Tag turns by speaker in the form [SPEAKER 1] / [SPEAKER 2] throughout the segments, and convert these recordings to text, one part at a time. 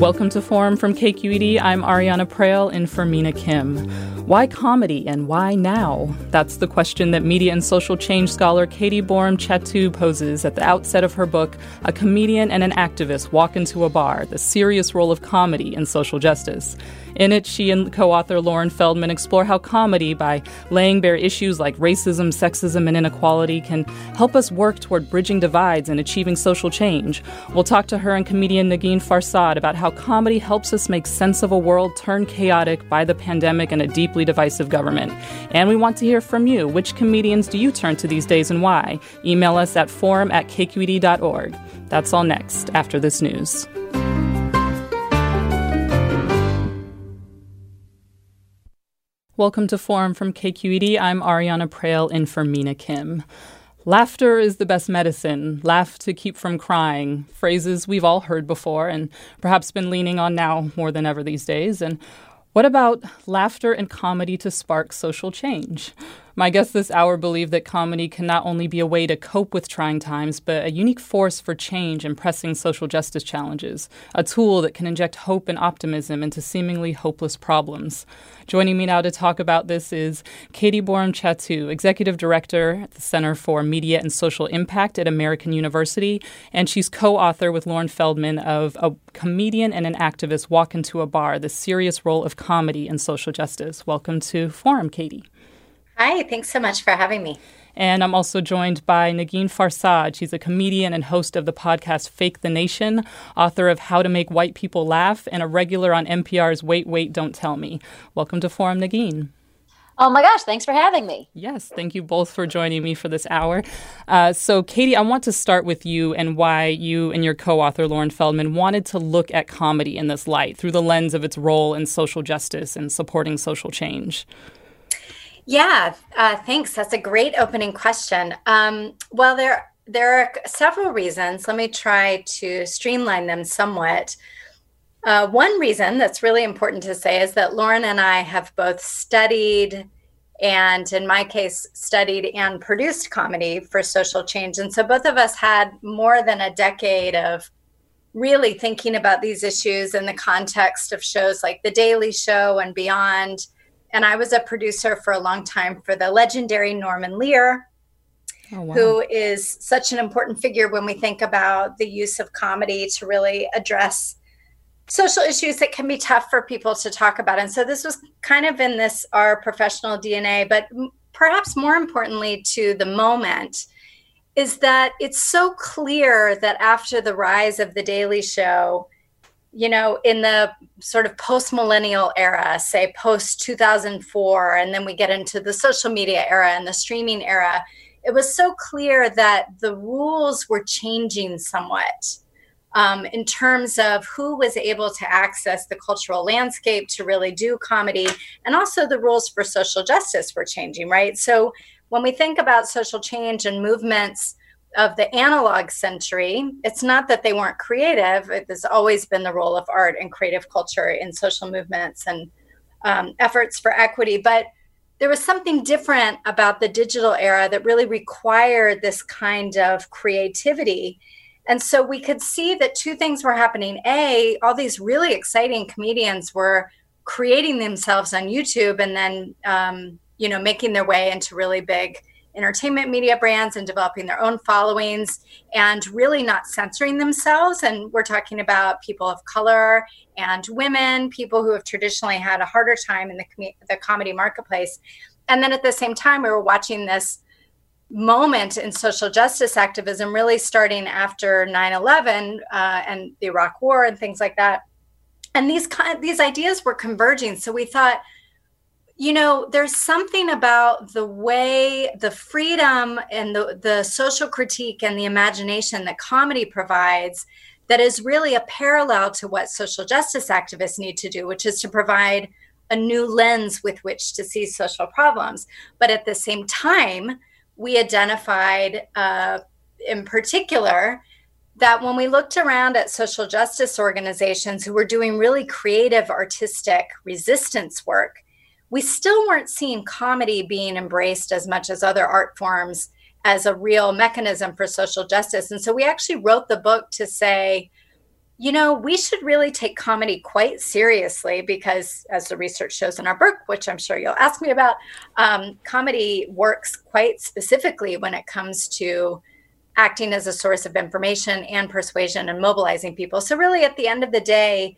[SPEAKER 1] Welcome to Forum from KQED. I'm Ariana Proehl in for Mina Kim. Why comedy and why now? That's the question that media and social change scholar Katie Borum Chattoo poses at the outset of her book, A Comedian and an Activist Walk into a Bar The Serious Role of Comedy in Social Justice. In it, she and co author Lauren Feldman explore how comedy, by laying bare issues like racism, sexism, and inequality, can help us work toward bridging divides and achieving social change. We'll talk to her and comedian Negin Farsad about how comedy helps us make sense of a world turned chaotic by the pandemic and a deeply divisive government. And we want to hear from you. Which comedians do you turn to these days and why? Email us at forum at kqed.org. That's all next after this news. Welcome to Forum from KQED. I'm Ariana Proehl in for Mina Kim. Laughter is the best medicine. Laugh to keep from crying. Phrases we've all heard before and perhaps been leaning on now more than ever these days. And what about laughter and comedy to spark social change? My guests this hour believe that comedy can not only be a way to cope with trying times, but a unique force for change and pressing social justice challenges, a tool that can inject hope and optimism into seemingly hopeless problems. Joining me now to talk about this is Katie Borum Chattoo, Executive Director at the Center for Media and Social Impact at American University, and she's co author with Lauren Feldman of A Comedian and an Activist Walk into a Bar The Serious Role of Comedy in Social Justice. Welcome to Forum, Katie.
[SPEAKER 2] Hi, thanks so much for having me.
[SPEAKER 1] And I'm also joined by Negin Farsad. She's a comedian and host of the podcast Fake the Nation, author of How to Make White People Laugh, and a regular on NPR's Wait, Wait, Don't Tell Me. Welcome to Forum, Negin.
[SPEAKER 2] Oh my gosh, thanks for having me.
[SPEAKER 1] Yes, thank you both for joining me for this hour. Uh, so, Katie, I want to start with you and why you and your co author, Lauren Feldman, wanted to look at comedy in this light through the lens of its role in social justice and supporting social change.
[SPEAKER 2] Yeah, uh, thanks. That's a great opening question. Um, well, there there are several reasons. Let me try to streamline them somewhat. Uh, one reason that's really important to say is that Lauren and I have both studied and, in my case, studied and produced comedy for social change. And so both of us had more than a decade of really thinking about these issues in the context of shows like The Daily Show and beyond and I was a producer for a long time for the legendary Norman Lear, oh, wow. who is such an important figure when we think about the use of comedy to really address social issues that can be tough for people to talk about. And so this was kind of in this our professional DNA, but perhaps more importantly to the moment is that it's so clear that after the rise of the Daily Show, you know, in the sort of post millennial era, say post 2004, and then we get into the social media era and the streaming era, it was so clear that the rules were changing somewhat um, in terms of who was able to access the cultural landscape to really do comedy. And also the rules for social justice were changing, right? So when we think about social change and movements, of the analog century. It's not that they weren't creative. It has always been the role of art and creative culture in social movements and um, efforts for equity. But there was something different about the digital era that really required this kind of creativity. And so we could see that two things were happening. A, all these really exciting comedians were creating themselves on YouTube and then, um, you know, making their way into really big entertainment media brands and developing their own followings and really not censoring themselves. And we're talking about people of color and women, people who have traditionally had a harder time in the, com- the comedy marketplace. And then at the same time, we were watching this moment in social justice activism really starting after 9-11 uh, and the iraq war and things like that and these these ideas were converging so we thought you know there's something about the way the freedom and the, the social critique and the imagination that comedy provides that is really a parallel to what social justice activists need to do which is to provide a new lens with which to see social problems. But at the same time we identified uh, in particular that when we looked around at social justice organizations who were doing really creative artistic resistance work we still weren't seeing comedy being embraced as much as other art forms as a real mechanism for social justice. And so we actually wrote the book to say, you know, we should really take comedy quite seriously because, as the research shows in our book, which I'm sure you'll ask me about, um, comedy works quite specifically when it comes to acting as a source of information and persuasion and mobilizing people. So, really, at the end of the day,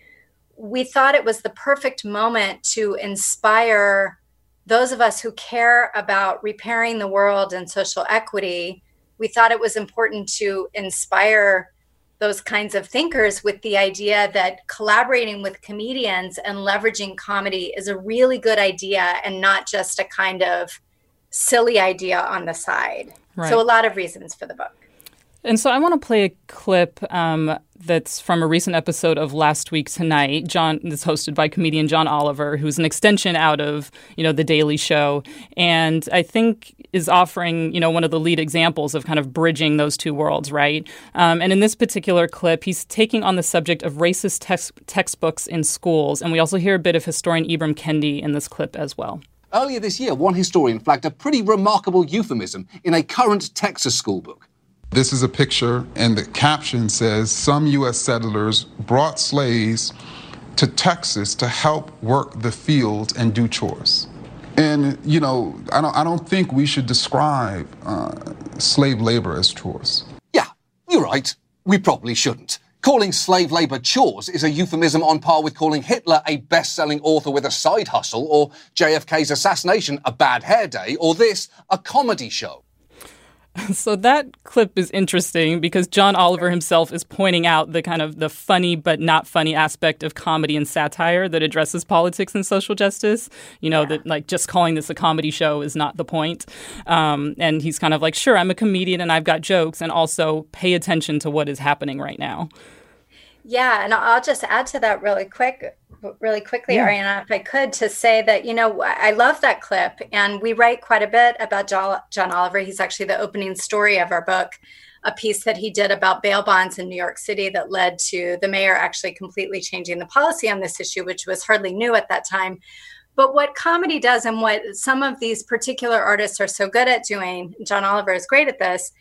[SPEAKER 2] we thought it was the perfect moment to inspire those of us who care about repairing the world and social equity. We thought it was important to inspire those kinds of thinkers with the idea that collaborating with comedians and leveraging comedy is a really good idea and not just a kind of silly idea on the side. Right. So, a lot of reasons for the book.
[SPEAKER 1] And so I want to play a clip um, that's from a recent episode of Last Week Tonight. John is hosted by comedian John Oliver, who's an extension out of you know the Daily Show, and I think is offering you know one of the lead examples of kind of bridging those two worlds, right? Um, and in this particular clip, he's taking on the subject of racist text- textbooks in schools, and we also hear a bit of historian Ibram Kendi in this clip as well.
[SPEAKER 3] Earlier this year, one historian flagged a pretty remarkable euphemism in a current Texas school book.
[SPEAKER 4] This is a picture, and the caption says Some U.S. settlers brought slaves to Texas to help work the fields and do chores. And, you know, I don't, I don't think we should describe uh, slave labor as chores.
[SPEAKER 3] Yeah, you're right. We probably shouldn't. Calling slave labor chores is a euphemism on par with calling Hitler a best selling author with a side hustle, or JFK's assassination a bad hair day, or this a comedy show.
[SPEAKER 1] So that clip is interesting because John Oliver himself is pointing out the kind of the funny but not funny aspect of comedy and satire that addresses politics and social justice. You know yeah. that like just calling this a comedy show is not the point. Um, and he's kind of like, sure, I'm a comedian and I've got jokes, and also pay attention to what is happening right now.
[SPEAKER 2] Yeah, and I'll just add to that really quick really quickly, yeah. Ariana, if I could, to say that, you know, I love that clip. And we write quite a bit about John, John Oliver. He's actually the opening story of our book, a piece that he did about bail bonds in New York City that led to the mayor actually completely changing the policy on this issue, which was hardly new at that time. But what comedy does and what some of these particular artists are so good at doing, John Oliver is great at this,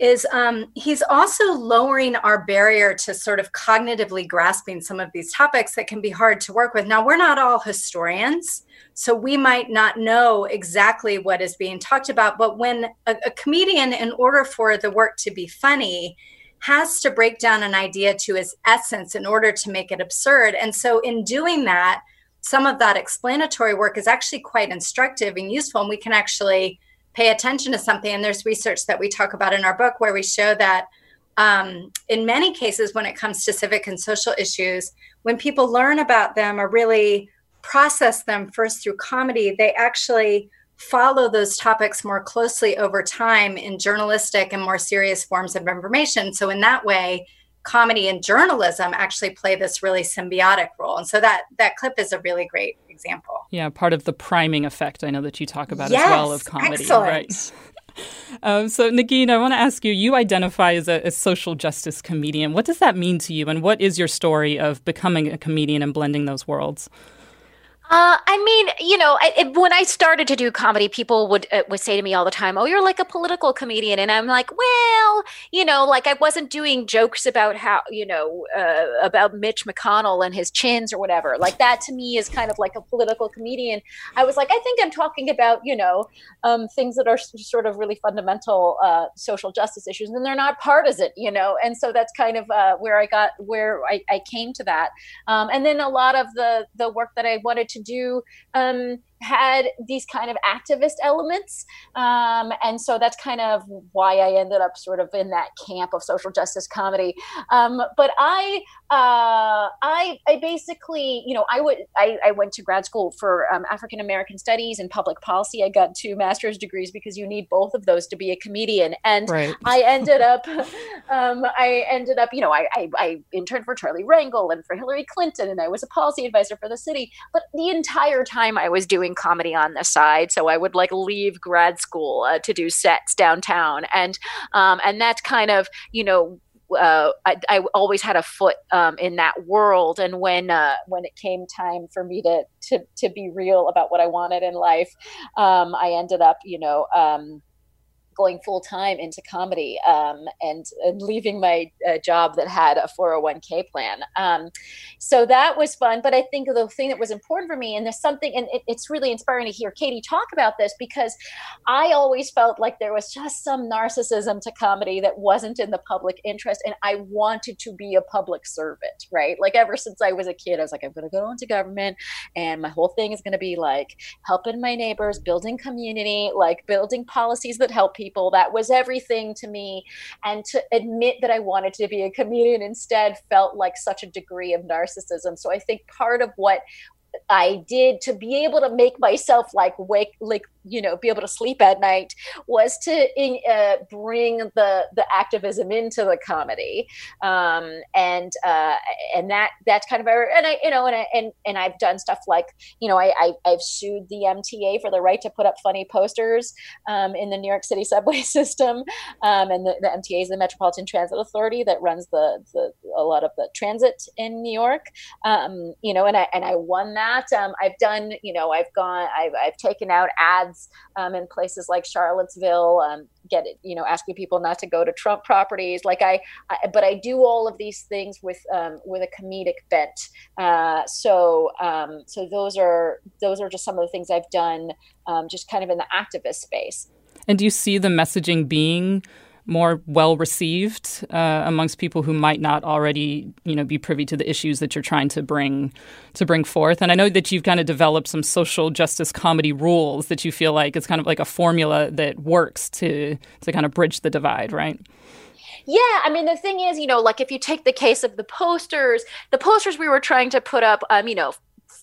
[SPEAKER 2] is um, he's also lowering our barrier to sort of cognitively grasping some of these topics that can be hard to work with. Now, we're not all historians, so we might not know exactly what is being talked about, but when a, a comedian, in order for the work to be funny, has to break down an idea to its essence in order to make it absurd. And so, in doing that, some of that explanatory work is actually quite instructive and useful, and we can actually pay attention to something. And there's research that we talk about in our book where we show that um, in many cases, when it comes to civic and social issues, when people learn about them or really process them first through comedy, they actually follow those topics more closely over time in journalistic and more serious forms of information. So, in that way, comedy and journalism actually play this really symbiotic role. And so that that clip is a really great example.
[SPEAKER 1] Yeah, part of the priming effect I know that you talk about yes, as well of comedy.
[SPEAKER 2] Excellent. Right.
[SPEAKER 1] Um, so, Negin, I want to ask you you identify as a, a, social justice comedian. What does that mean to you? And what is your story of becoming a comedian and blending those worlds?
[SPEAKER 5] Uh, I mean, you know, I, it, when I started to do comedy, people would uh, would say to me all the time, "Oh, you're like a political comedian," and I'm like, "Well, you know, like I wasn't doing jokes about how, you know, uh, about Mitch McConnell and his chins or whatever. Like that to me is kind of like a political comedian. I was like, I think I'm talking about, you know, um, things that are sort of really fundamental uh, social justice issues, and they're not partisan, you know. And so that's kind of uh, where I got where I, I came to that. Um, and then a lot of the the work that I wanted to to do um, had these kind of activist elements. Um, and so that's kind of why I ended up sort of in that camp of social justice comedy. Um, but I, uh, I, I basically, you know, I would, I, I went to grad school for um, African American studies and public policy. I got two master's degrees because you need both of those to be a comedian. And right. I ended up, um, I ended up, you know, I, I, I interned for Charlie Rangel and for Hillary Clinton, and I was a policy advisor for the city. But the entire time I was doing doing comedy on the side. So I would like leave grad school uh, to do sets downtown, and um, and that's kind of you know uh, I, I, always had a foot um, in that world. And when uh, when it came time for me to to to be real about what I wanted in life, um, I ended up, you know. Um, going full time into comedy um, and, and leaving my uh, job that had a 401k plan. Um, so that was fun. But I think the thing that was important for me, and there's something, and it, it's really inspiring to hear Katie talk about this because I always felt like there was just some narcissism to comedy that wasn't in the public interest. And I wanted to be a public servant, right? Like ever since I was a kid, I was like, I'm going to go into government and my whole thing is going to be like helping my neighbors, building community, like building policies that help people people. That was everything to me. And to admit that I wanted to be a comedian instead felt like such a degree of narcissism. So I think part of what I did to be able to make myself like wake like you know be able to sleep at night was to uh, bring the the activism into the comedy. Um, and uh, and that that's kind of and I you know and I, and and I've done stuff like you know I, I have sued the MTA for the right to put up funny posters um, in the New York City subway system um, and the, the MTA is the Metropolitan Transit Authority that runs the, the a lot of the transit in New York. Um, you know and I and I won that. Um, I've done you know I've gone I've, I've taken out ads um, in places like Charlottesville. Um, get it, you know, asking people not to go to Trump properties. Like I, I but I do all of these things with um, with a comedic bent. Uh, so um, so those are those are just some of the things I've done, um, just kind of in the activist space.
[SPEAKER 1] And do you see the messaging being more well received uh, amongst people who might not already, you know, be privy to the issues that you're trying to bring to bring forth. And I know that you've kind of developed some social justice comedy rules that you feel like it's kind of like a formula that works to to kind of bridge the divide, right?
[SPEAKER 5] Yeah, I mean the thing is, you know, like if you take the case of the posters, the posters we were trying to put up, um, you know,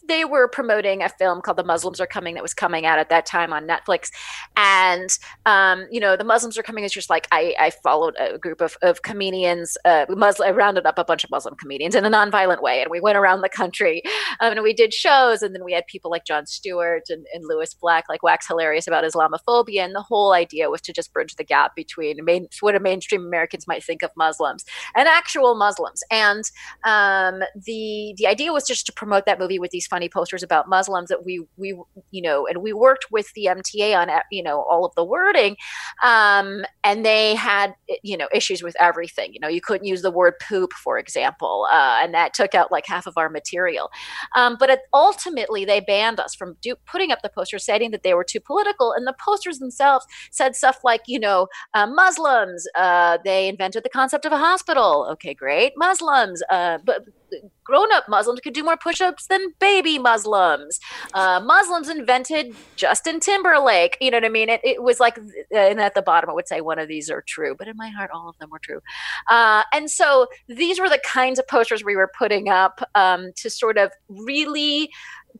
[SPEAKER 5] they were promoting a film called The Muslims Are Coming that was coming out at that time on Netflix. And, um, you know, The Muslims Are Coming is just like I, I followed a group of, of comedians, uh, Muslim, I rounded up a bunch of Muslim comedians in a nonviolent way. And we went around the country um, and we did shows. And then we had people like Jon Stewart and, and Lewis Black, like wax hilarious about Islamophobia. And the whole idea was to just bridge the gap between main, what a mainstream Americans might think of Muslims and actual Muslims. And um, the, the idea was just to promote that movie with these funny posters about Muslims that we we you know, and we worked with the MTA on you know all of the wording, um, and they had you know issues with everything. You know, you couldn't use the word poop, for example, uh, and that took out like half of our material. Um, but it, ultimately, they banned us from do, putting up the posters, stating that they were too political, and the posters themselves said stuff like you know uh, Muslims, uh, they invented the concept of a hospital. Okay, great, Muslims, uh, but grown up Muslims could do more push ups than baby Muslims. Uh, Muslims invented Justin Timberlake. You know what I mean? It, it, was like, and at the bottom it would say one of these are true, but in my heart, all of them were true. Uh, and so these were the kinds of posters we were putting up um, to sort of really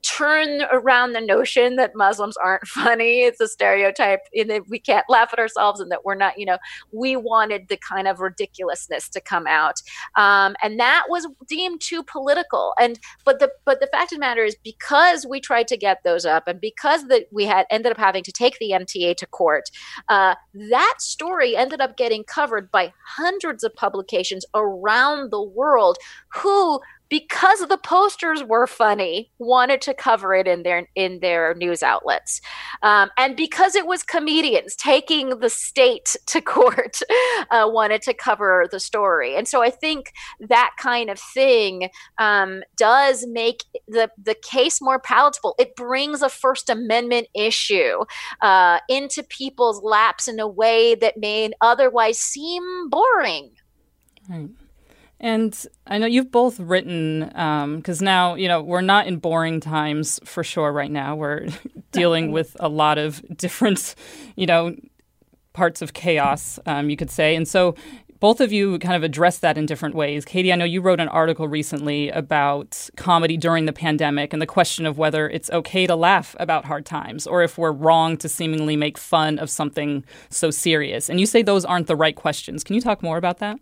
[SPEAKER 5] turn around the notion that Muslims aren't funny. It's a stereotype and that we can't laugh at ourselves and that we're not, you know, we wanted the kind of ridiculousness to come out. Um, and that was deemed too political. And but the but the fact of the matter is because we tried to get those up and because that we had ended up having to take the MTA to court, uh, that story ended up getting covered by hundreds of publications around the world who because the posters were funny, wanted to cover it in their in their news outlets, um, and because it was comedians taking the state to court, uh, wanted to cover the story. And so I think that kind of thing um, does make the the case more palatable. It brings a First Amendment issue uh, into people's laps in a way that may otherwise seem boring.
[SPEAKER 1] Right. And I know you've both written, because um, now, you know, we're not in boring times for sure right now. We're dealing with a lot of different, you know, parts of chaos, um, you could say. And so both of you kind of address that in different ways. Katie, I know you wrote an article recently about comedy during the pandemic and the question of whether it's okay to laugh about hard times or if we're wrong to seemingly make fun of something so serious. And you say those aren't the right questions. Can you talk more about that?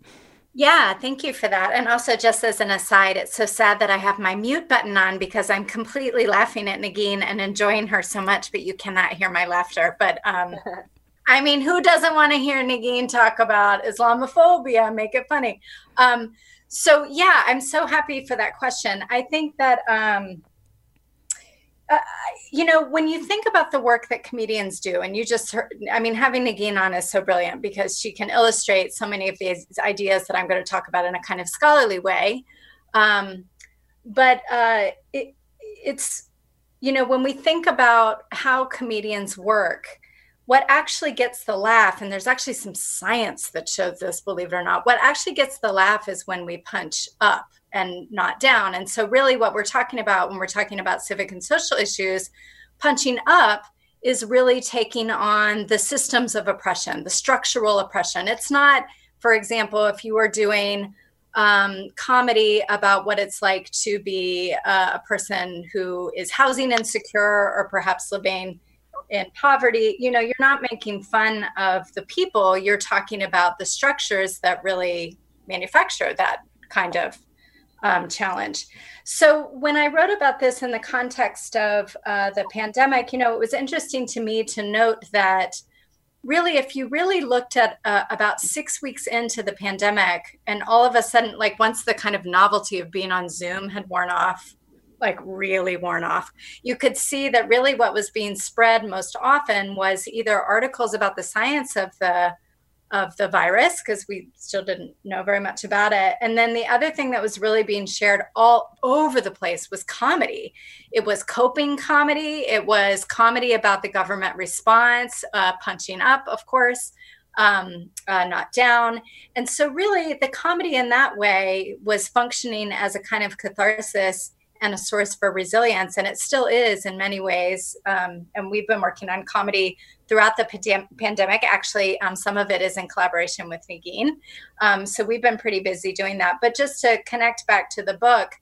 [SPEAKER 2] Yeah, thank you for that. And also, just as an aside, it's so sad that I have my mute button on because I'm completely laughing at Negin and enjoying her so much, but you cannot hear my laughter. But um, I mean, who doesn't want to hear Negin talk about Islamophobia? Make it funny. Um, so, yeah, I'm so happy for that question. I think that. Um, uh, you know, when you think about the work that comedians do, and you just heard, I mean, having Negin on is so brilliant because she can illustrate so many of these ideas that I'm going to talk about in a kind of scholarly way. Um, but uh, it, it's, you know, when we think about how comedians work, what actually gets the laugh, and there's actually some science that shows this, believe it or not, what actually gets the laugh is when we punch up and not down. And so, really, what we're talking about when we're talking about civic and social issues, punching up is really taking on the systems of oppression, the structural oppression. It's not, for example, if you were doing um, comedy about what it's like to be uh, a person who is housing insecure or perhaps living in poverty, you know, you're not making fun of the people, you're talking about the structures that really manufacture that kind of um, challenge. So when I wrote about this in the context of uh, the pandemic, you know, it was interesting to me to note that really, if you really looked at uh, about six weeks into the pandemic, and all of a sudden, like once the kind of novelty of being on Zoom had worn off, like really worn off, you could see that really what was being spread most often was either articles about the science of the of the virus because we still didn't know very much about it. And then the other thing that was really being shared all over the place was comedy. It was coping comedy, it was comedy about the government response, uh, punching up, of course. Um, uh, not down. And so, really, the comedy in that way was functioning as a kind of catharsis and a source for resilience. And it still is in many ways. Um, and we've been working on comedy throughout the pandemic. Actually, um, some of it is in collaboration with Negin. Um, so we've been pretty busy doing that. But just to connect back to the book,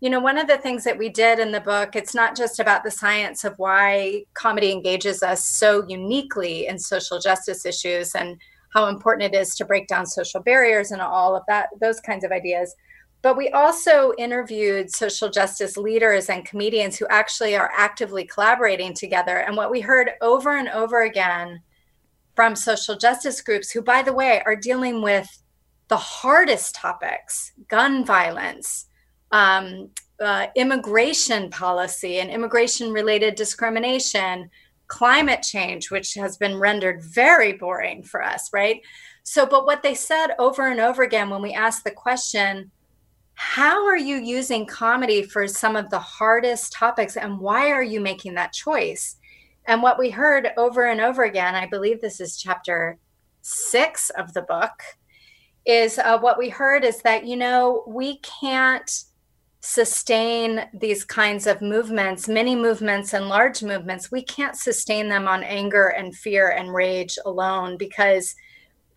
[SPEAKER 2] you know, one of the things that we did in the book, it's not just about the science of why comedy engages us so uniquely in social justice issues and how important it is to break down social barriers and all of that, those kinds of ideas but we also interviewed social justice leaders and comedians who actually are actively collaborating together. And what we heard over and over again from social justice groups, who, by the way, are dealing with the hardest topics gun violence, um, uh, immigration policy, and immigration related discrimination, climate change, which has been rendered very boring for us, right? So, but what they said over and over again when we asked the question, how are you using comedy for some of the hardest topics and why are you making that choice? And what we heard over and over again i believe this is chapter six of the book is uh, what we heard is that you know we can't sustain these kinds of movements many movements and large movements. We can't sustain them on anger and fear and rage alone because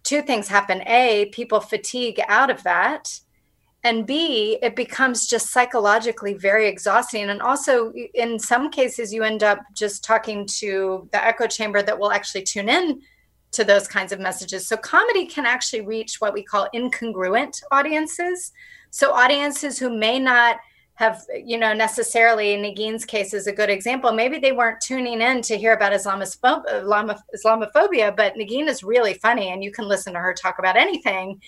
[SPEAKER 2] two things happen. A people fatigue out of that and b it becomes just psychologically very exhausting. And also in some cases you end up just talking to the echo chamber that will actually tune in to those kinds of messages. So comedy can actually reach what we call incongruent audiences. So audiences who may not have you know necessarily in Negin's case is a good example. Maybe they weren't tuning in to hear about Islamophobia, but Negin is really funny, and you can listen to her talk about anything,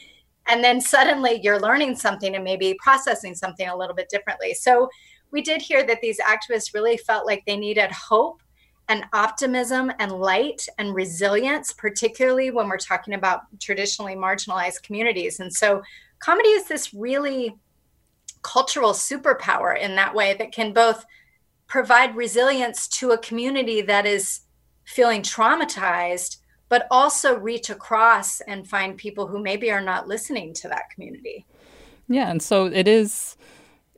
[SPEAKER 2] and then suddenly you're learning something and maybe processing something a little bit differently. So we did hear that these activists really felt like they needed hope and optimism and light and resilience, particularly when we're talking about traditionally marginalized communities. And so comedy is this really cultural superpower in that way that can both provide resilience to a community that is feeling traumatized but also reach across and find people who maybe are not listening to that community
[SPEAKER 1] yeah and so it is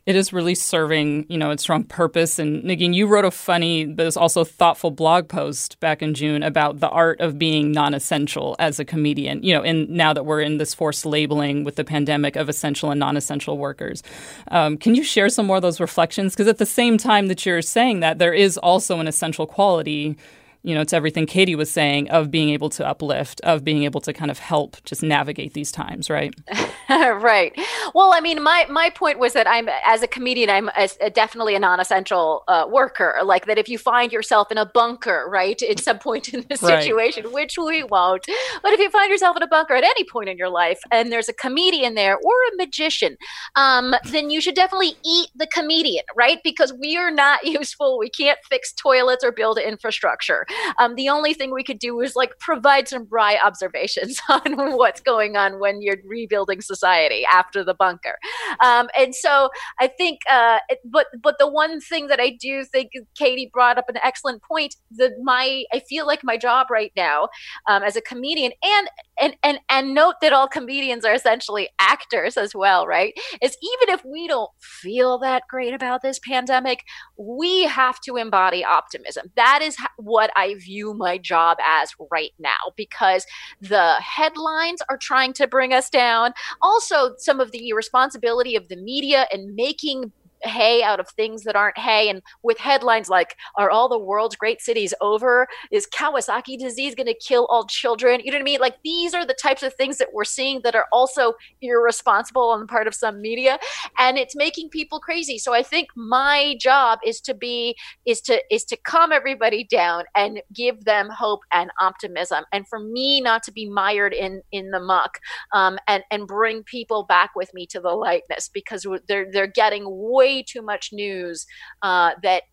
[SPEAKER 1] it is really serving, you know, its strong purpose. And Negin, you wrote a funny, but it's also thoughtful blog post back in June about the art of being non-essential as a comedian. You know, and now that we're in this forced labeling with the pandemic of essential and non-essential workers, um, can you share some more of those reflections? Because at the same time that you're saying that, there is also an essential quality you know, it's everything Katie was saying of being able to uplift, of being able to kind of help just navigate these times, right?
[SPEAKER 5] right. Well, I mean, my my point was that I'm as a comedian, I'm a, a definitely a non-essential uh, worker. Like that, if you find yourself in a bunker, right, at some point in the situation, right. which we won't, but if you find yourself in a bunker at any point in your life, and there's a comedian there or a magician, um, then you should definitely eat the comedian, right? Because we are not useful. We can't fix toilets or build infrastructure. Um, the only thing we could do was like provide some wry observations on what's going on when you're rebuilding society after the bunker. Um, and so I think, uh, but but the one thing that I do think Katie brought up an excellent point. That my I feel like my job right now um, as a comedian and and and and note that all comedians are essentially actors as well, right? Is even if we don't feel that great about this pandemic, we have to embody optimism. That is what I I view my job as right now because the headlines are trying to bring us down. Also, some of the irresponsibility of the media and making hay out of things that aren't hay. And with headlines like, Are all the world's great cities over? Is Kawasaki disease going to kill all children? You know what I mean? Like, these are the types of things that we're seeing that are also irresponsible on the part of some media. And it's making people crazy. So I think my job is to be, is to, is to calm everybody down and give them hope and optimism. And for me not to be mired in, in the muck um, and, and bring people back with me to the lightness because they're, they're getting way way too much news uh, that,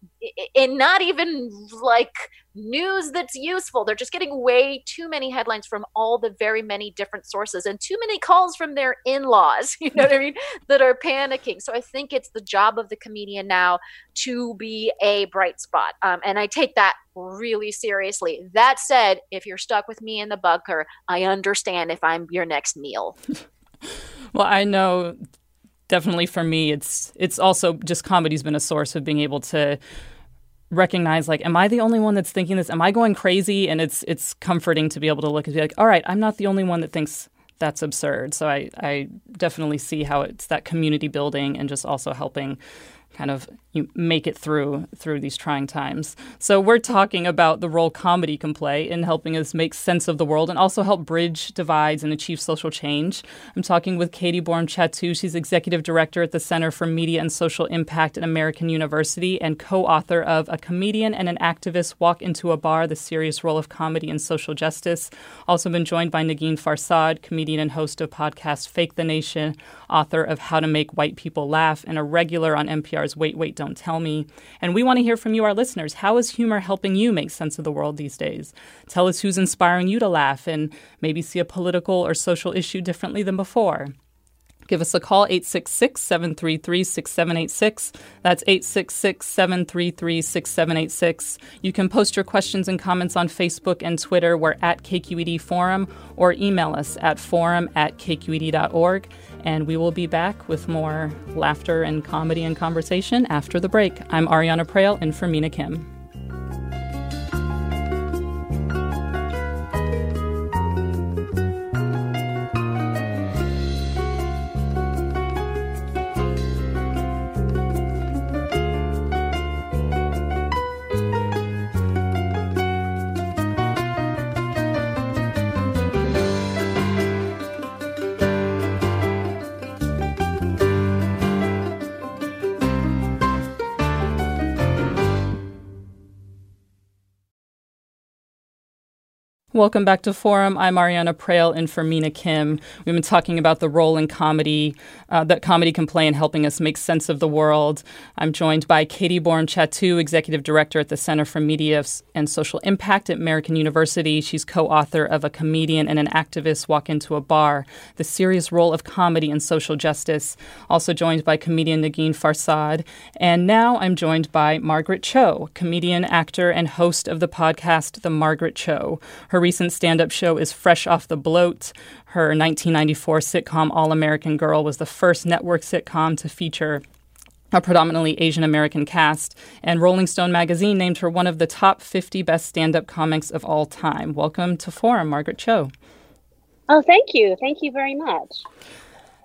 [SPEAKER 5] and not even like news that's useful. They're just getting way too many headlines from all the very many different sources and too many calls from their in laws, you know what I mean, that are panicking. So I think it's the job of the comedian now to be a bright spot. Um, and I take that really seriously. That said, if you're stuck with me in the bunker, I understand if I'm your next meal.
[SPEAKER 1] well, I know definitely for me, it's it's also just comedy's been a source of being able to recognize like am i the only one that's thinking this? Am i going crazy? And it's it's comforting to be able to look and be like all right i'm not the only one that thinks that's absurd. So i i definitely see how it's that community building and just also helping kind of you make it through through these trying times. So we're talking about the role comedy can play in helping us make sense of the world and also help bridge divides and achieve social change. I'm talking with Katie Bourne Chattoo. She's executive director at the Center for Media and Social Impact at American University and co-author of A Comedian and an Activist Walk into a Bar: The Serious Role of Comedy in Social Justice. Also been joined by Negin Farsad, comedian and host of podcast Fake the Nation, author of How to Make White People Laugh, and a regular on NPR's Wait Wait don't tell me. And we want to hear from you, our listeners. How is humor helping you make sense of the world these days? Tell us who's inspiring you to laugh and maybe see a political or social issue differently than before. Give us a call, 866 733 6786. That's 866 733 6786. You can post your questions and comments on Facebook and Twitter. We're at KQED Forum or email us at forum at kqed.org. And we will be back with more laughter and comedy and conversation after the break. I'm Ariana Proehl and for Mina Kim. Welcome back to Forum. I'm Ariana Proehl and for Mina Kim. We've been talking about the role in comedy uh, that comedy can play in helping us make sense of the world. I'm joined by Katie Bourne Chattoo, Executive Director at the Center for Media and Social Impact at American University. She's co author of A Comedian and an Activist Walk into a Bar The Serious Role of Comedy in Social Justice. Also joined by comedian Negin Farsad. And now I'm joined by Margaret Cho, comedian, actor, and host of the podcast The Margaret Cho. Her recent stand up show is Fresh Off the Bloat. Her 1994 sitcom All American Girl was the first network sitcom to feature a predominantly Asian American cast, and Rolling Stone magazine named her one of the top 50 best stand up comics of all time. Welcome to Forum, Margaret Cho.
[SPEAKER 6] Oh, thank you. Thank you very much.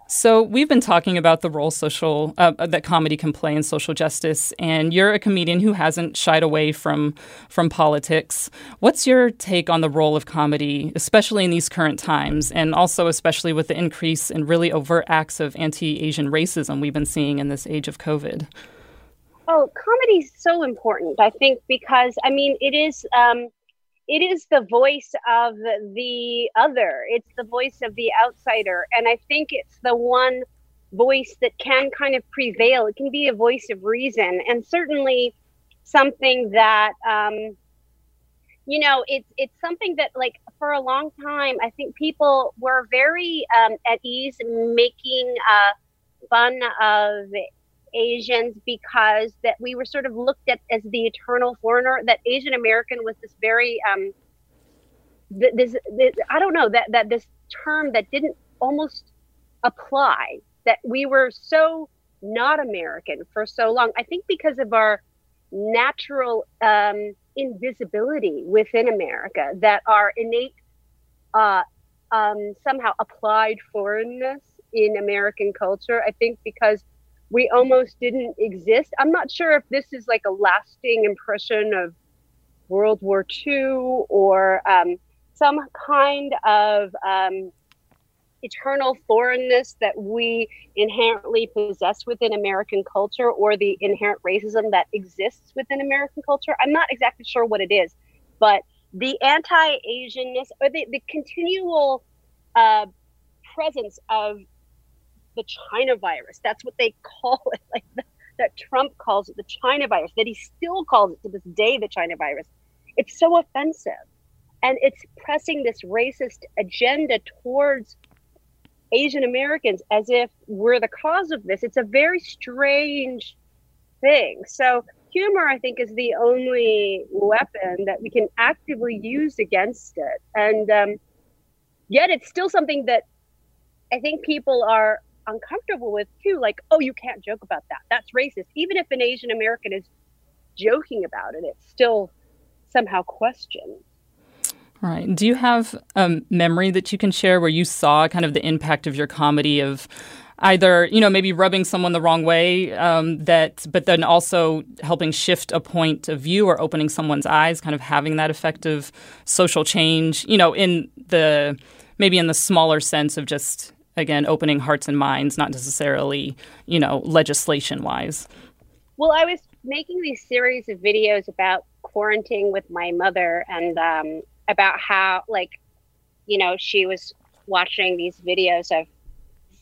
[SPEAKER 1] So we've been talking about the role social uh, that comedy can play in social justice, and you're a comedian who hasn't shied away from from politics. What's your take on the role of comedy, especially in these current times, and also especially with the increase in really overt acts of anti-Asian racism we've been seeing in this age of COVID?
[SPEAKER 6] Oh, comedy's so important, I think, because I mean, it is. Um, it is the voice of the other. It's the voice of the outsider. And i think it's the one voice that can kind of prevail. It can be a voice of reason. And certainly something that um, you know it's it's something that like for a long time i think people were very um, at ease making uh, fun of Asians because that we were sort of looked at as the eternal foreigner. That Asian American was this very um, this, this I don't know that that this term that didn't almost apply. That we were so not American for so long. I think because of our natural um, invisibility within America, that our innate uh, um, somehow applied foreignness in American culture. I think because we almost didn't exist. I'm not sure if this is like a lasting impression of World War II or um, some kind of um, eternal foreignness that we inherently possess within American culture or the inherent racism that exists within American culture. I'm not exactly sure what it is, but the anti Asianness or the, the continual uh, presence of the China virus. That's what they call it. Like the, that Trump calls it the China virus, that he still calls it to this day the China virus. It's so offensive. And it's pressing this racist agenda towards Asian Americans as if we're the cause of this. It's a very strange thing. So, humor, I think, is the only weapon that we can actively use against it. And um, yet, it's still something that I think people are uncomfortable with too like oh you can't joke about that. That's racist. Even if an asian american is joking about it it's still somehow questioned.
[SPEAKER 1] Right. Do you have a memory that you can share where you saw kind of the impact of your comedy of either you know maybe rubbing someone the wrong way um, that but then also helping shift a point of view or opening someone's eyes kind of having that effective social change you know in the maybe in the smaller sense of just again opening hearts and minds not necessarily you know legislation wise
[SPEAKER 6] well i was making these series of videos about quarantining with my mother and um, about how like you know she was watching these videos of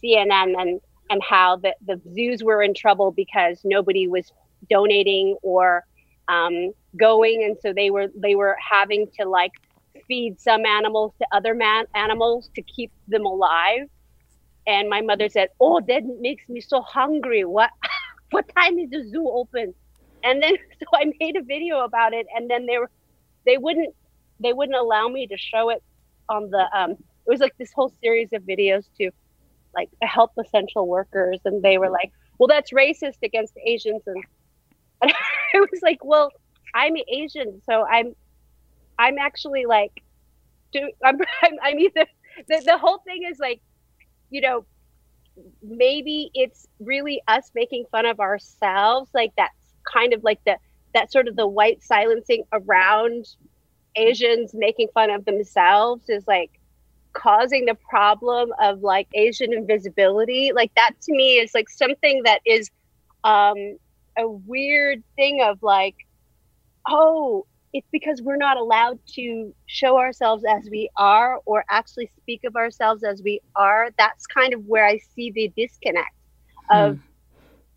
[SPEAKER 6] cnn and and how the, the zoos were in trouble because nobody was donating or um, going. And so they were they were having to like feed some animals to other man animals to keep them alive and my mother said, "Oh, that makes me so hungry. What what time is the zoo open?" And then so I made a video about it, and then they were they wouldn't they wouldn't allow me to show it on the um. It was like this whole series of videos to like help essential workers, and they were like, "Well, that's racist against Asians," and, and I was like, "Well, I'm Asian, so I'm I'm actually like, do I'm I'm, I'm either." The, the whole thing is like you know, maybe it's really us making fun of ourselves. Like that's kind of like the that sort of the white silencing around Asians making fun of themselves is like causing the problem of like Asian invisibility. Like that to me is like something that is um a weird thing of like, oh, it's because we're not allowed to show ourselves as we are or actually speak of ourselves as we are. That's kind of where I see the disconnect of mm.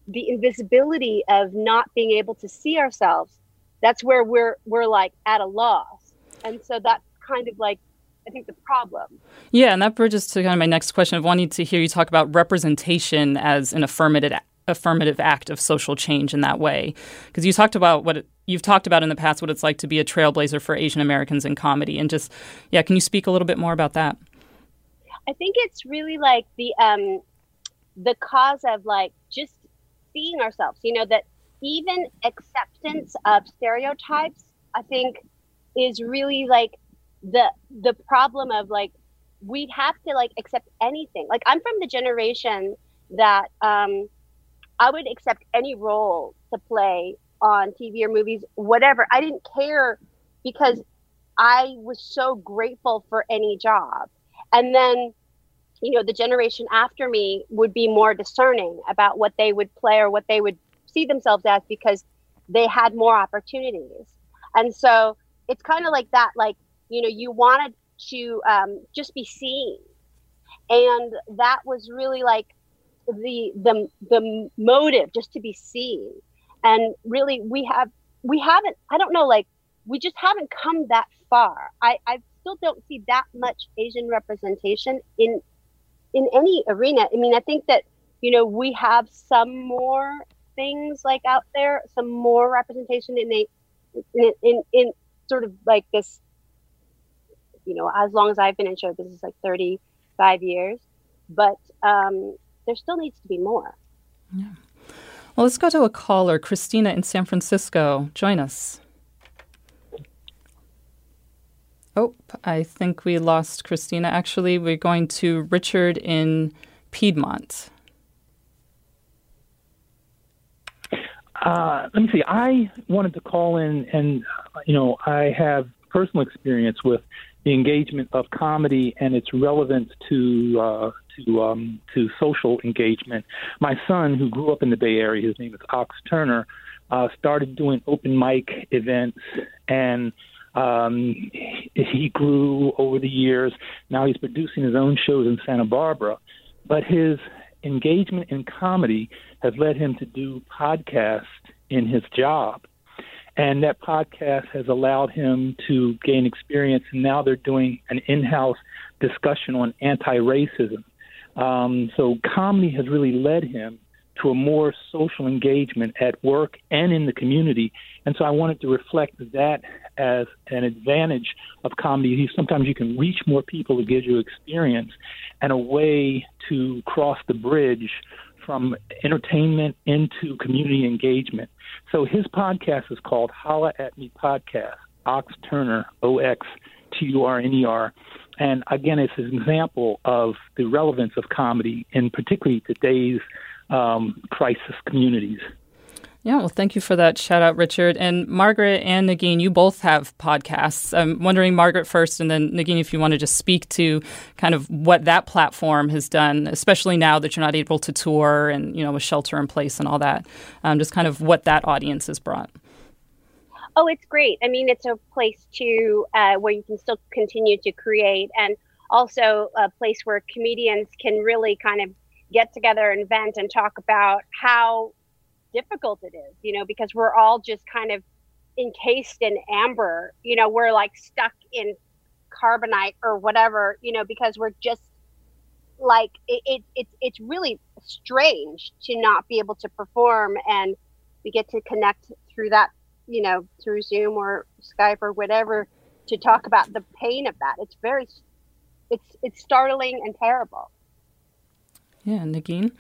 [SPEAKER 6] the invisibility of not being able to see ourselves. That's where we're we're like at a loss. And so that's kind of like I think the problem.
[SPEAKER 1] Yeah, and that bridges to kind of my next question of wanting to hear you talk about representation as an affirmative affirmative act of social change in that way because you talked about what it, you've talked about in the past what it's like to be a trailblazer for Asian Americans in comedy and just yeah can you speak a little bit more about that?
[SPEAKER 6] I think it's really like the um the cause of like just seeing ourselves you know that even acceptance of stereotypes I think is really like the the problem of like we have to like accept anything. Like I'm from the generation that um I would accept any role to play on TV or movies, whatever. I didn't care because I was so grateful for any job. And then, you know, the generation after me would be more discerning about what they would play or what they would see themselves as because they had more opportunities. And so it's kind of like that, like, you know, you wanted to um, just be seen. And that was really like the the the motive just to be seen and really we have we haven't i don't know like we just haven't come that far i i still don't see that much asian representation in in any arena i mean i think that you know we have some more things like out there some more representation in a in in, in sort of like this you know as long as i've been in show business like 35 years but um there still needs to be more.
[SPEAKER 1] Yeah. Well, let's go to a caller, Christina in San Francisco. Join us. Oh, I think we lost Christina. Actually, we're going to Richard in Piedmont.
[SPEAKER 7] Uh, let me see. I wanted to call in, and you know, I have personal experience with the engagement of comedy and its relevance to uh, to um, to social engagement. My son, who grew up in the Bay Area, his name is Ox Turner, uh, started doing open mic events and. Um, he grew over the years. Now he's producing his own shows in Santa Barbara, but his engagement in comedy has led him to do podcasts in his job. And that podcast has allowed him to gain experience. And now they're doing an in house discussion on anti racism. Um, so comedy has really led him to a more social engagement at work and in the community. And so I wanted to reflect that as an advantage of comedy. Sometimes you can reach more people, it gives you experience and a way to cross the bridge from entertainment into community engagement. So his podcast is called Holla at Me Podcast, Ox Turner, O X T U R N E R. And again, it's an example of the relevance of comedy in particularly today's um, crisis communities.
[SPEAKER 1] Yeah, well, thank you for that shout out, Richard. And Margaret and Negin, you both have podcasts. I'm wondering, Margaret first, and then Negin, if you want to just speak to kind of what that platform has done, especially now that you're not able to tour and, you know, with shelter in place and all that, um, just kind of what that audience has brought.
[SPEAKER 6] Oh, it's great. I mean, it's a place to uh, where you can still continue to create, and also a place where comedians can really kind of get together and vent and talk about how difficult it is. You know, because we're all just kind of encased in amber. You know, we're like stuck in carbonite or whatever. You know, because we're just like it, it, it's it's really strange to not be able to perform and we get to connect through that you know, through Zoom or Skype or whatever to talk about the pain of that. It's very, it's it's startling and terrible.
[SPEAKER 1] Yeah, Negin.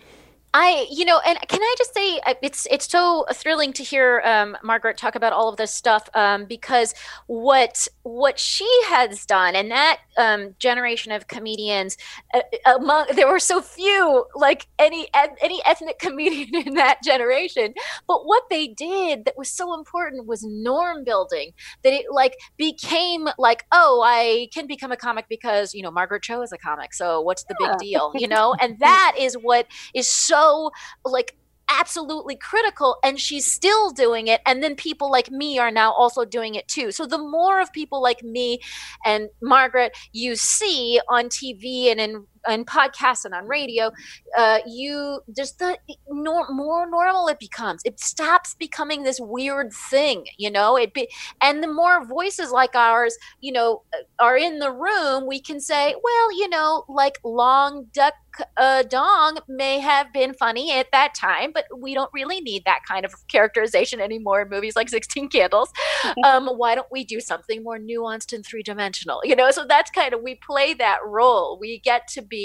[SPEAKER 5] I, you know, and can I just say uh, it's it's so thrilling to hear um, Margaret talk about all of this stuff um, because what what she has done and that um, generation of comedians uh, among there were so few like any any ethnic comedian in that generation, but what they did that was so important was norm building that it like became like oh I can become a comic because you know Margaret Cho is a comic so what's the yeah. big deal you know and that is what is so like absolutely critical and she's still doing it and then people like me are now also doing it too. So the more of people like me and margaret you see on tv and in and podcasts and on radio, uh, you just the nor, more normal it becomes. It stops becoming this weird thing, you know. It be, and the more voices like ours, you know, are in the room, we can say, well, you know, like Long Duk uh, Dong may have been funny at that time, but we don't really need that kind of characterization anymore in movies like 16 Candles. Um, why don't we do something more nuanced and three dimensional? You know, so that's kind of, we play that role. We get to be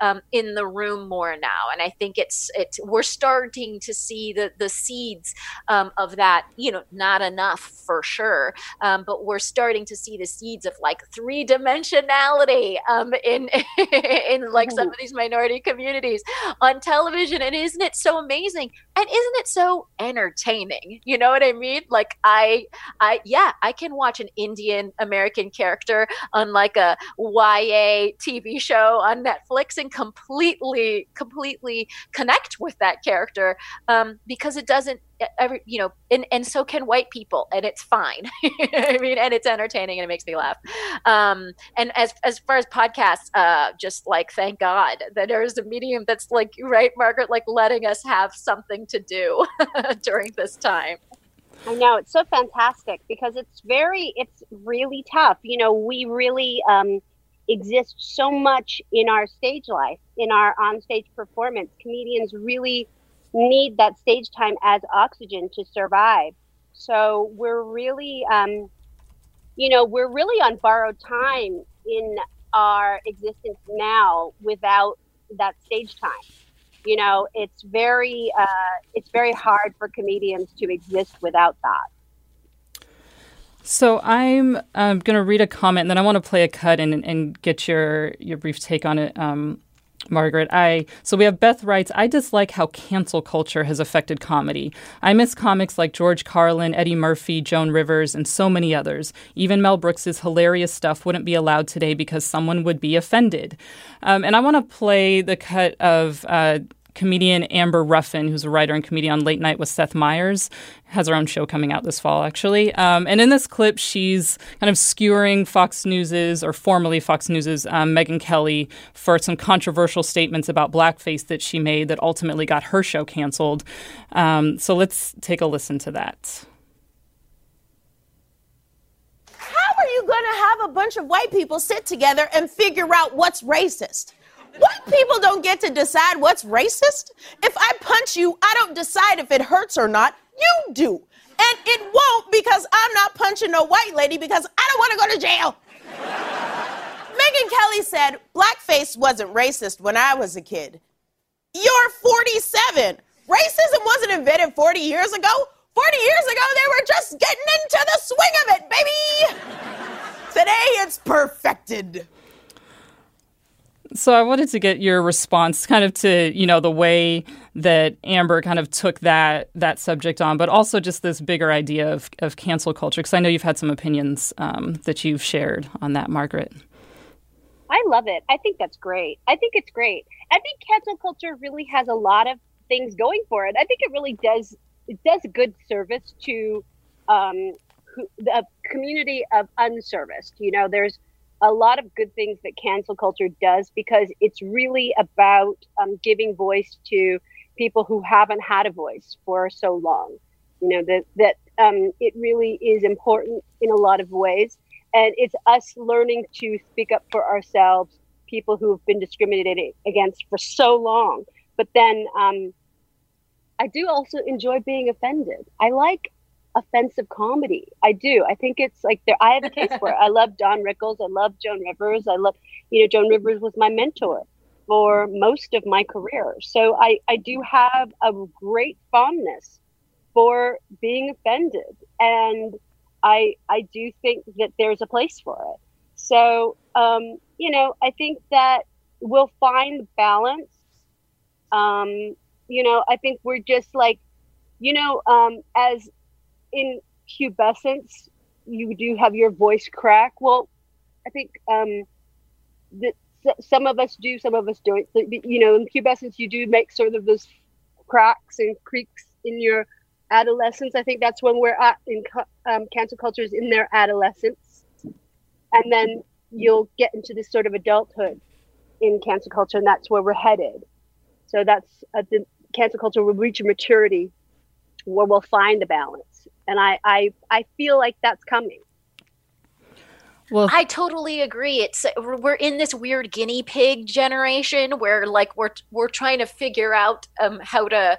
[SPEAKER 5] um, in the room more now. And I think it's, it's, we're starting to see the, the seeds um, of that, you know, not enough for sure. Um, but we're starting to see the seeds of like three dimensionality um, in, in like some of these minority communities on television. And isn't it so amazing? And isn't it so entertaining? You know what I mean? Like I, I, yeah, I can watch an Indian American character on like a YA TV show on Netflix and completely, completely connect with that character um, because it doesn't every you know and and so can white people and it's fine. I mean and it's entertaining and it makes me laugh. Um and as as far as podcasts uh just like thank god that there's a medium that's like right margaret like letting us have something to do during this time.
[SPEAKER 6] I know it's so fantastic because it's very, it's really tough. You know, we really um, exist so much in our stage life, in our on-stage performance. Comedians really need that stage time as oxygen to survive. So we're really, um, you know, we're really on borrowed time in our existence now without that stage time. You know, it's very, uh, it's very hard for comedians to exist without that.
[SPEAKER 1] So I'm um, going to read a comment, and then I want to play a cut and, and get your your brief take on it. Um, Margaret, I so we have Beth writes, I dislike how cancel culture has affected comedy. I miss comics like George Carlin, Eddie Murphy, Joan Rivers, and so many others. Even Mel Brooks's hilarious stuff wouldn't be allowed today because someone would be offended. Um, and I want to play the cut of uh, comedian Amber Ruffin, who's a writer and comedian on Late Night with Seth Meyers, has her own show coming out this fall, actually. Um, and in this clip, she's kind of skewering Fox News's, or formerly Fox News's, um, Megyn Kelly for some controversial statements about blackface that she made that ultimately got her show canceled. Um, so let's take a listen to that.
[SPEAKER 8] How are you going to have a bunch of white people sit together and figure out what's racist? White people don't get to decide what's racist. If I punch you, I don't decide if it hurts or not. You do. And it won't because I'm not punching no white lady because I don't want to go to jail. Megyn Kelly said blackface wasn't racist when I was a kid. You're 47. Racism wasn't invented 40 years ago. 40 years ago, they were just getting into the swing of it, baby. Today, it's perfected.
[SPEAKER 1] So I wanted to get your response kind of to, you know, the way that Amber kind of took that that subject on, but also just this bigger idea of, of cancel culture. Because I know you've had some opinions um, that you've shared on that, Margaret.
[SPEAKER 6] I love it. I think that's great. I think it's great. I think cancel culture really has a lot of things going for it. I think it really does it does good service to um, the community of unserviced. You know, there's a lot of good things that cancel culture does because it's really about um, giving voice to people who haven't had a voice for so long. You know that that um, it really is important in a lot of ways, and it's us learning to speak up for ourselves, people who have been discriminated against for so long. But then um, I do also enjoy being offended. I like offensive comedy. I do. I think it's like there. I have a taste for it. I love Don Rickles. I love Joan Rivers. I love, you know, Joan Rivers was my mentor for most of my career. So I I do have a great fondness for being offended, and I I do think that there's a place for it. So um, you know, I think that we'll find balance. Um, you know, I think we're just like, you know, um, as in pubescence, you do have your voice crack. Well, I think um, that some of us do, some of us don't. You know, in pubescence, you do make sort of those cracks and creaks in your adolescence. I think that's when we're at in um, culture is in their adolescence, and then you'll get into this sort of adulthood in cancel culture, and that's where we're headed. So that's uh, the cancel culture will reach a maturity where we'll find the balance, and I I I feel like that's coming.
[SPEAKER 5] Well, I totally agree. It's we're in this weird guinea pig generation where like we're we're trying to figure out um, how to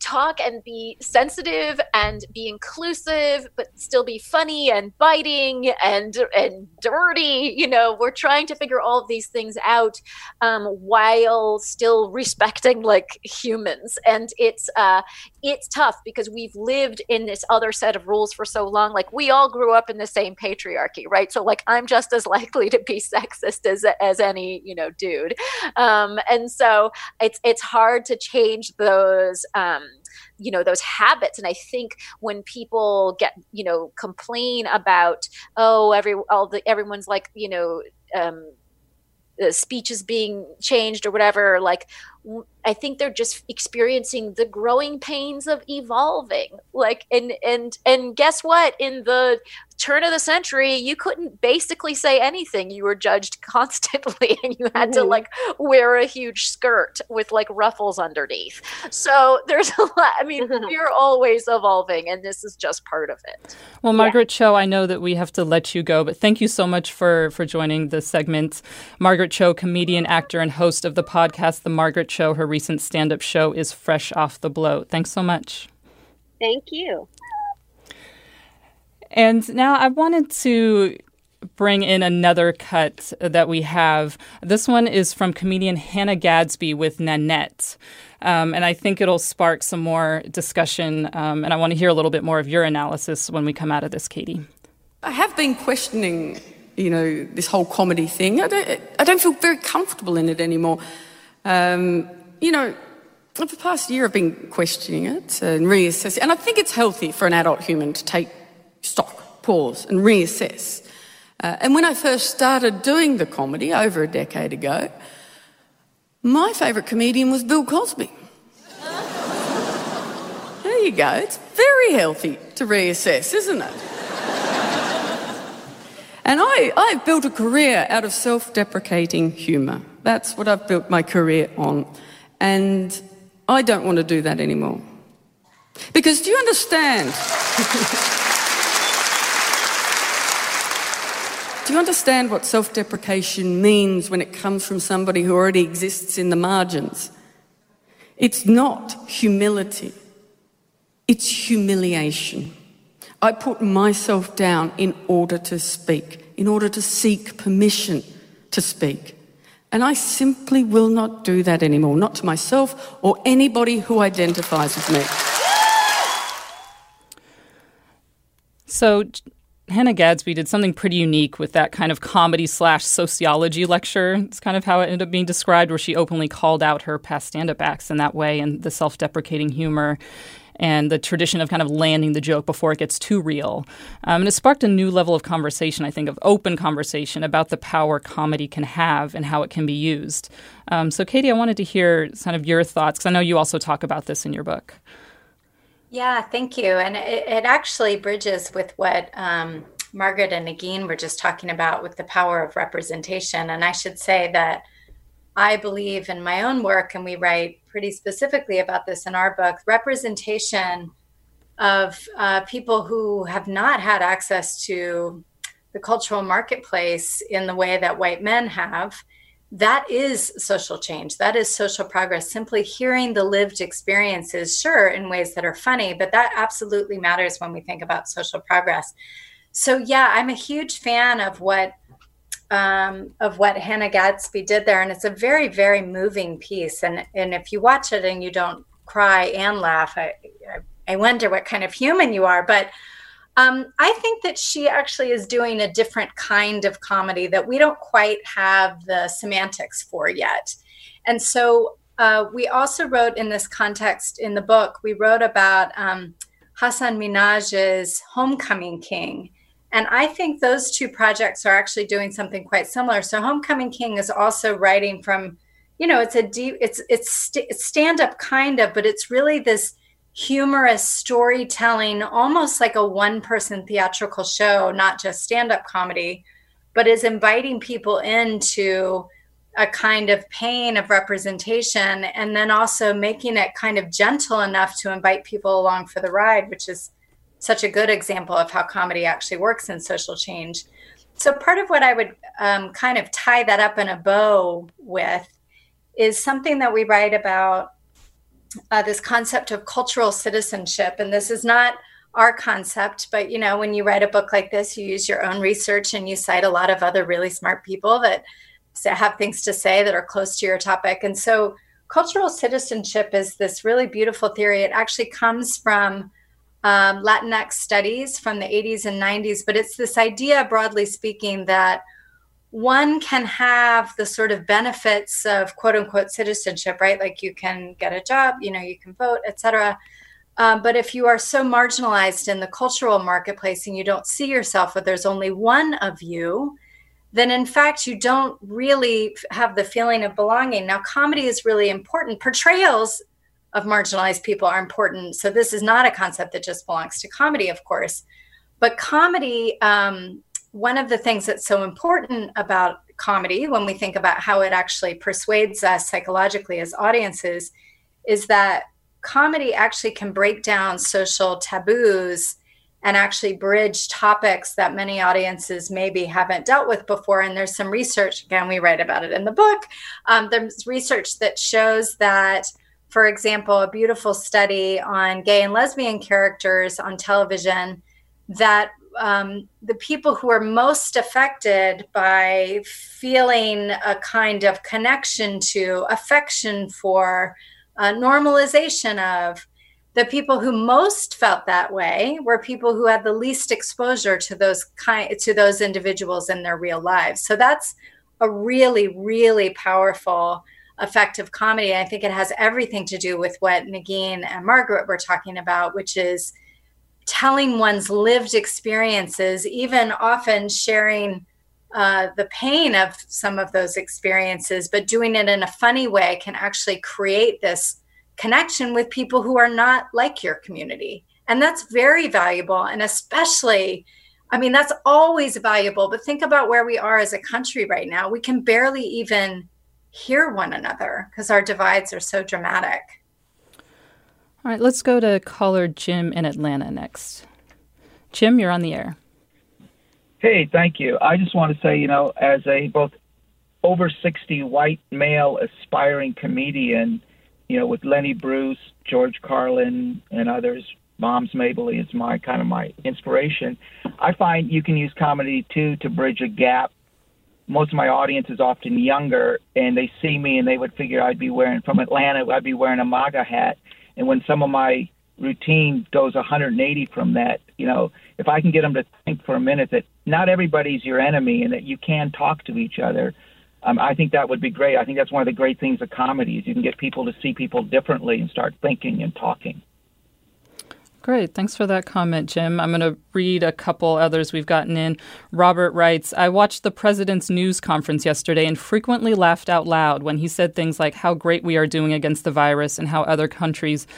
[SPEAKER 5] talk and be sensitive and be inclusive but still be funny and biting and and dirty. You know we're trying to figure all of these things out um, while still respecting like humans. And it's uh it's tough because we've lived in this other set of rules for so long. Like we all grew up in the same patriarchy right? So like i'm just as likely to be sexist as as any you know dude. Um and so it's it's hard to change those um, um, you know those habits. And i think when people get you know complain about oh every all the everyone's like you know um, speech is being changed or whatever like I think they're just experiencing the growing pains of evolving. Like and and and guess what? In the turn of the century, you couldn't basically say anything. You were judged constantly and you had mm-hmm. to like wear a huge skirt with like ruffles underneath. So there's a lot I mean, mm-hmm. we're always evolving and this is just part of it.
[SPEAKER 1] Well, Margaret yeah. Cho, I know that we have to let you go, but thank you so much for for joining this segment. Margaret Cho, comedian, actor and host of the podcast The Margaret Cho. Her recent stand up show is Fresh Off the Bloat. Thanks so much.
[SPEAKER 6] Thank you.
[SPEAKER 1] And now I wanted to bring in another cut that we have. This one is from comedian Hannah Gadsby with Nanette. Um, and I think it'll spark some more discussion. Um, and I want to hear a little bit more of your analysis when we come out of this, Katie.
[SPEAKER 9] I have been questioning, you know, this whole comedy thing. I don't, I don't feel very comfortable in it anymore. Um, you know, for the past year I've been questioning it and reassessing, and I think it's healthy for an adult human to take stock, pause, and reassess. Uh, and when I first started doing the comedy over a decade ago, my favourite comedian was Bill Cosby. there you go. It's very healthy to reassess, isn't it? and I, I've built a career out of self deprecating humour. That's what I've built my career on. And I don't want to do that anymore. Because do you understand? do you understand what self deprecation means when it comes from somebody who already exists in the margins? It's not humility, it's humiliation. I put myself down in order to speak, in order to seek permission to speak. And I simply will not do that anymore, not to myself or anybody who identifies with me.
[SPEAKER 1] So, Hannah Gadsby did something pretty unique with that kind of comedy slash sociology lecture. It's kind of how it ended up being described, where she openly called out her past stand up acts in that way and the self deprecating humor and the tradition of kind of landing the joke before it gets too real. Um, and it sparked a new level of conversation, I think, of open conversation about the power comedy can have and how it can be used. Um, so, Katie, I wanted to hear kind of your thoughts because I know you also talk about this in your book.
[SPEAKER 2] Yeah, thank you. And it, it actually bridges with what um, Margaret and Negin were just talking about with the power of representation. And I should say that I believe in my own work, and we write pretty specifically about this in our book representation of uh, people who have not had access to the cultural marketplace in the way that white men have. That is social change. That is social progress. Simply hearing the lived experiences, sure, in ways that are funny, but that absolutely matters when we think about social progress. So, yeah, I'm a huge fan of what um, of what Hannah Gadsby did there, and it's a very, very moving piece. And and if you watch it and you don't cry and laugh, I I wonder what kind of human you are. But um, I think that she actually is doing a different kind of comedy that we don't quite have the semantics for yet. And so uh, we also wrote in this context in the book, we wrote about um, Hasan Minhaj's Homecoming King and I think those two projects are actually doing something quite similar. So Homecoming King is also writing from, you know, it's a deep, it's it's, st- stand up kind of, but it's really this humorous storytelling, almost like a one person theatrical show, not just stand up comedy, but is inviting people into a kind of pain of representation and then also making it kind of gentle enough to invite people along for the ride, which is such a good example of how comedy actually works in social change. So, part of what I would um, kind of tie that up in a bow with is something that we write about uh, this concept of cultural citizenship. And this is not our concept, but you know, when you write a book like this, you use your own research and you cite a lot of other really smart people that have things to say that are close to your topic. And so, cultural citizenship is this really beautiful theory. It actually comes from um, Latinx studies from the 80s and 90s, but it's this idea, broadly speaking, that one can have the sort of benefits of quote unquote citizenship, right? Like you can get a job, you know, you can vote, etc. Um, but if you are so marginalized in the cultural marketplace and you don't see yourself, or there's only one of you, then in fact you don't really have the feeling of belonging. Now, comedy is really important. Portrayals of marginalized people are important. So this is not a concept that just belongs to comedy, of course. But comedy um, one of the things that's so important about comedy when we think about how it actually persuades us psychologically as audiences is that comedy actually can break down social taboos and actually bridge topics that many audiences maybe haven't dealt with before. And there's some research, again, we write about it in the book. Um, there's research that shows that, for example, a beautiful study on gay and lesbian characters on television that um, the people who are most affected by feeling a kind of connection to, affection for, uh, normalization of, the people who most felt that way were people who had the least exposure to those kind to those individuals in their real lives. So that's a really, really powerful effect of comedy. I think it has everything to do with what Negin and Margaret were talking about, which is telling one's lived experiences, even often sharing uh, the pain of some of those experiences, but doing it in a funny way can actually create this connection with people who are not like your community. And that's very valuable. And especially, I mean, that's always valuable. But think about where we are as a country right now. We can barely even hear one another because our divides are so dramatic.
[SPEAKER 1] All right, let's go to caller Jim in Atlanta next. Jim, you're on the air.
[SPEAKER 10] Hey, thank you. I just want to say, you know, as a both over 60 white male aspiring comedian, you know, with Lenny Bruce, George Carlin, and others, Moms Mabley is my kind of my inspiration. I find you can use comedy too to bridge a gap. Most of my audience is often younger, and they see me and they would figure I'd be wearing from Atlanta, I'd be wearing a MAGA hat and when some of my routine goes 180 from that, you know, if I can get them to think for a minute that not everybody's your enemy and that you can talk to each other, um, I think that would be great. I think that's one of the great things of comedy is you can get people to see people differently and start thinking and talking.
[SPEAKER 1] Great. Thanks for that comment, Jim. I'm going to read a couple others we've gotten in. Robert writes I watched the president's news conference yesterday and frequently laughed out loud when he said things like how great we are doing against the virus and how other countries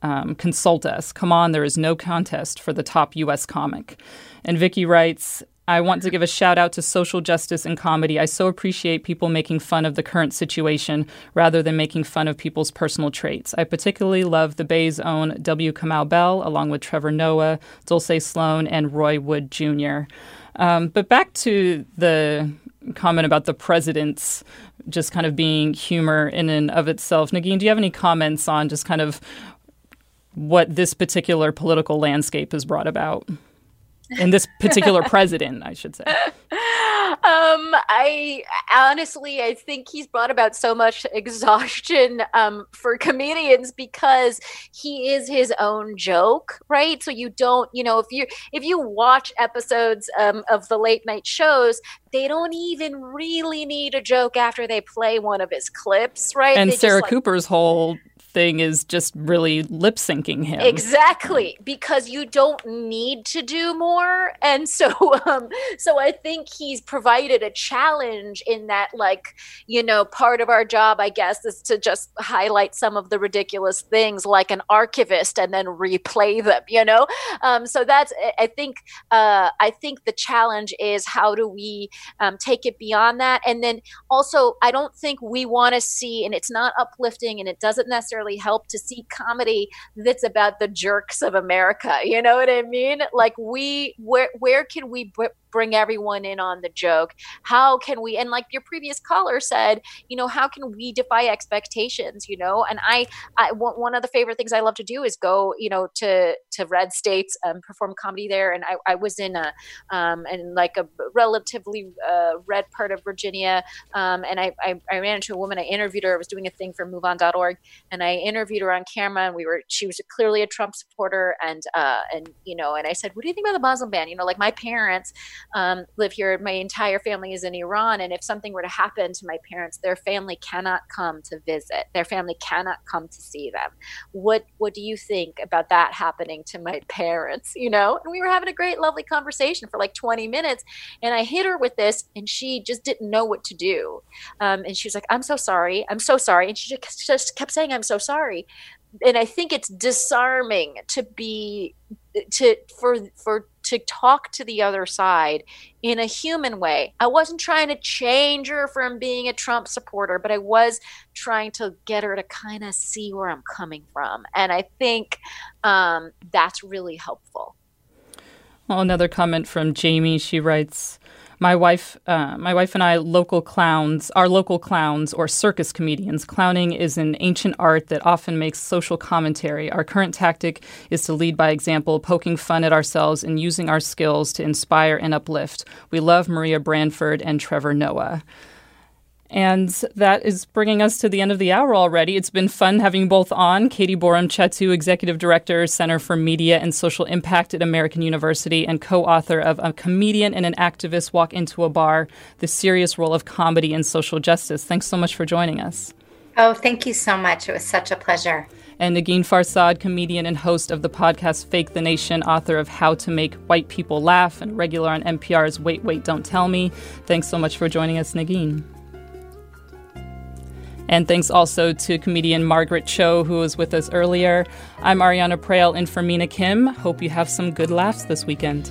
[SPEAKER 1] um, consult us. Come on, there is no contest for the top U.S. comic. And Vicky writes, I want to give a shout out to social justice and comedy. I so appreciate people making fun of the current situation rather than making fun of people's personal traits. I particularly love the Bay's own W. Kamau Bell, along with Trevor Noah, Dulcé Sloan, and Roy Wood Jr. Um, but back to the comment about the president's just kind of being humor in and of itself. Negin, do you have any comments on just kind of what this particular political landscape has brought about? In this particular president, I should say.
[SPEAKER 5] Um, I honestly, I think he's brought about so much exhaustion um, for comedians because he is his own joke, right? So you don't, you know, if you if you watch episodes um, of the late night shows, they don't even really need a joke after they play one of his clips, right?
[SPEAKER 1] And
[SPEAKER 5] they
[SPEAKER 1] Sarah Cooper's whole thing is just really lip syncing him.
[SPEAKER 5] Exactly, because you don't need to do more, and so um, so I think he's provided a challenge in that, like you know, part of our job, I guess, is to just highlight some of the ridiculous things, like an archivist, and then replay them. You know, um, so that's I think uh, I think the challenge is how do we um, take it beyond that, and then also I don't think we want to see, and it's not uplifting, and it doesn't necessarily help to see comedy that's about the jerks of America. You know what I mean? Like we, where where can we bring everyone in on the joke? How can we, and like your previous caller said, you know, how can we defy expectations, you know? And I, I one of the favorite things I love to do is go, you know, to, to red states and perform comedy there. And I, I was in a, um, in like a relatively uh, red part of Virginia. Um, and I, I, I ran into a woman, I interviewed her, I was doing a thing for moveon.org and I interviewed her on camera and we were, she was clearly a Trump supporter. And, uh, and, you know, and I said, what do you think about the Muslim ban? You know, like my parents, um, live here. My entire family is in Iran. And if something were to happen to my parents, their family cannot come to visit. Their family cannot come to see them. What What do you think about that happening to my parents? You know, and we were having a great, lovely conversation for like 20 minutes. And I hit her with this, and she just didn't know what to do. Um, and she was like, "I'm so sorry. I'm so sorry." And she just kept saying, "I'm so sorry." And I think it's disarming to be to for for to talk to the other side in a human way. I wasn't trying to change her from being a Trump supporter, but I was trying to get her to kind of see where I'm coming from. And I think um, that's really helpful.
[SPEAKER 1] Well, another comment from Jamie. She writes, my wife, uh, my wife and I, local clowns, are local clowns or circus comedians. Clowning is an ancient art that often makes social commentary. Our current tactic is to lead by example, poking fun at ourselves and using our skills to inspire and uplift. We love Maria Bamford and Trevor Noah. And that is bringing us to the end of the hour already. It's been fun having you both on. Katie Borum Chattoo, Executive Director, Center for Media and Social Impact at American University, and co author of A Comedian and an Activist Walk into a Bar The Serious Role of Comedy in Social Justice. Thanks so much for joining us.
[SPEAKER 2] Oh, thank you so much. It was such a pleasure.
[SPEAKER 1] And Negin Farsad, comedian and host of the podcast Fake the Nation, author of How to Make White People Laugh, and regular on NPR's Wait, Wait, Don't Tell Me. Thanks so much for joining us, Negin. And thanks also to comedian Margaret Cho, who was with us earlier. I'm Ariana Proehl in for Mina Kim. Hope you have some good laughs this weekend.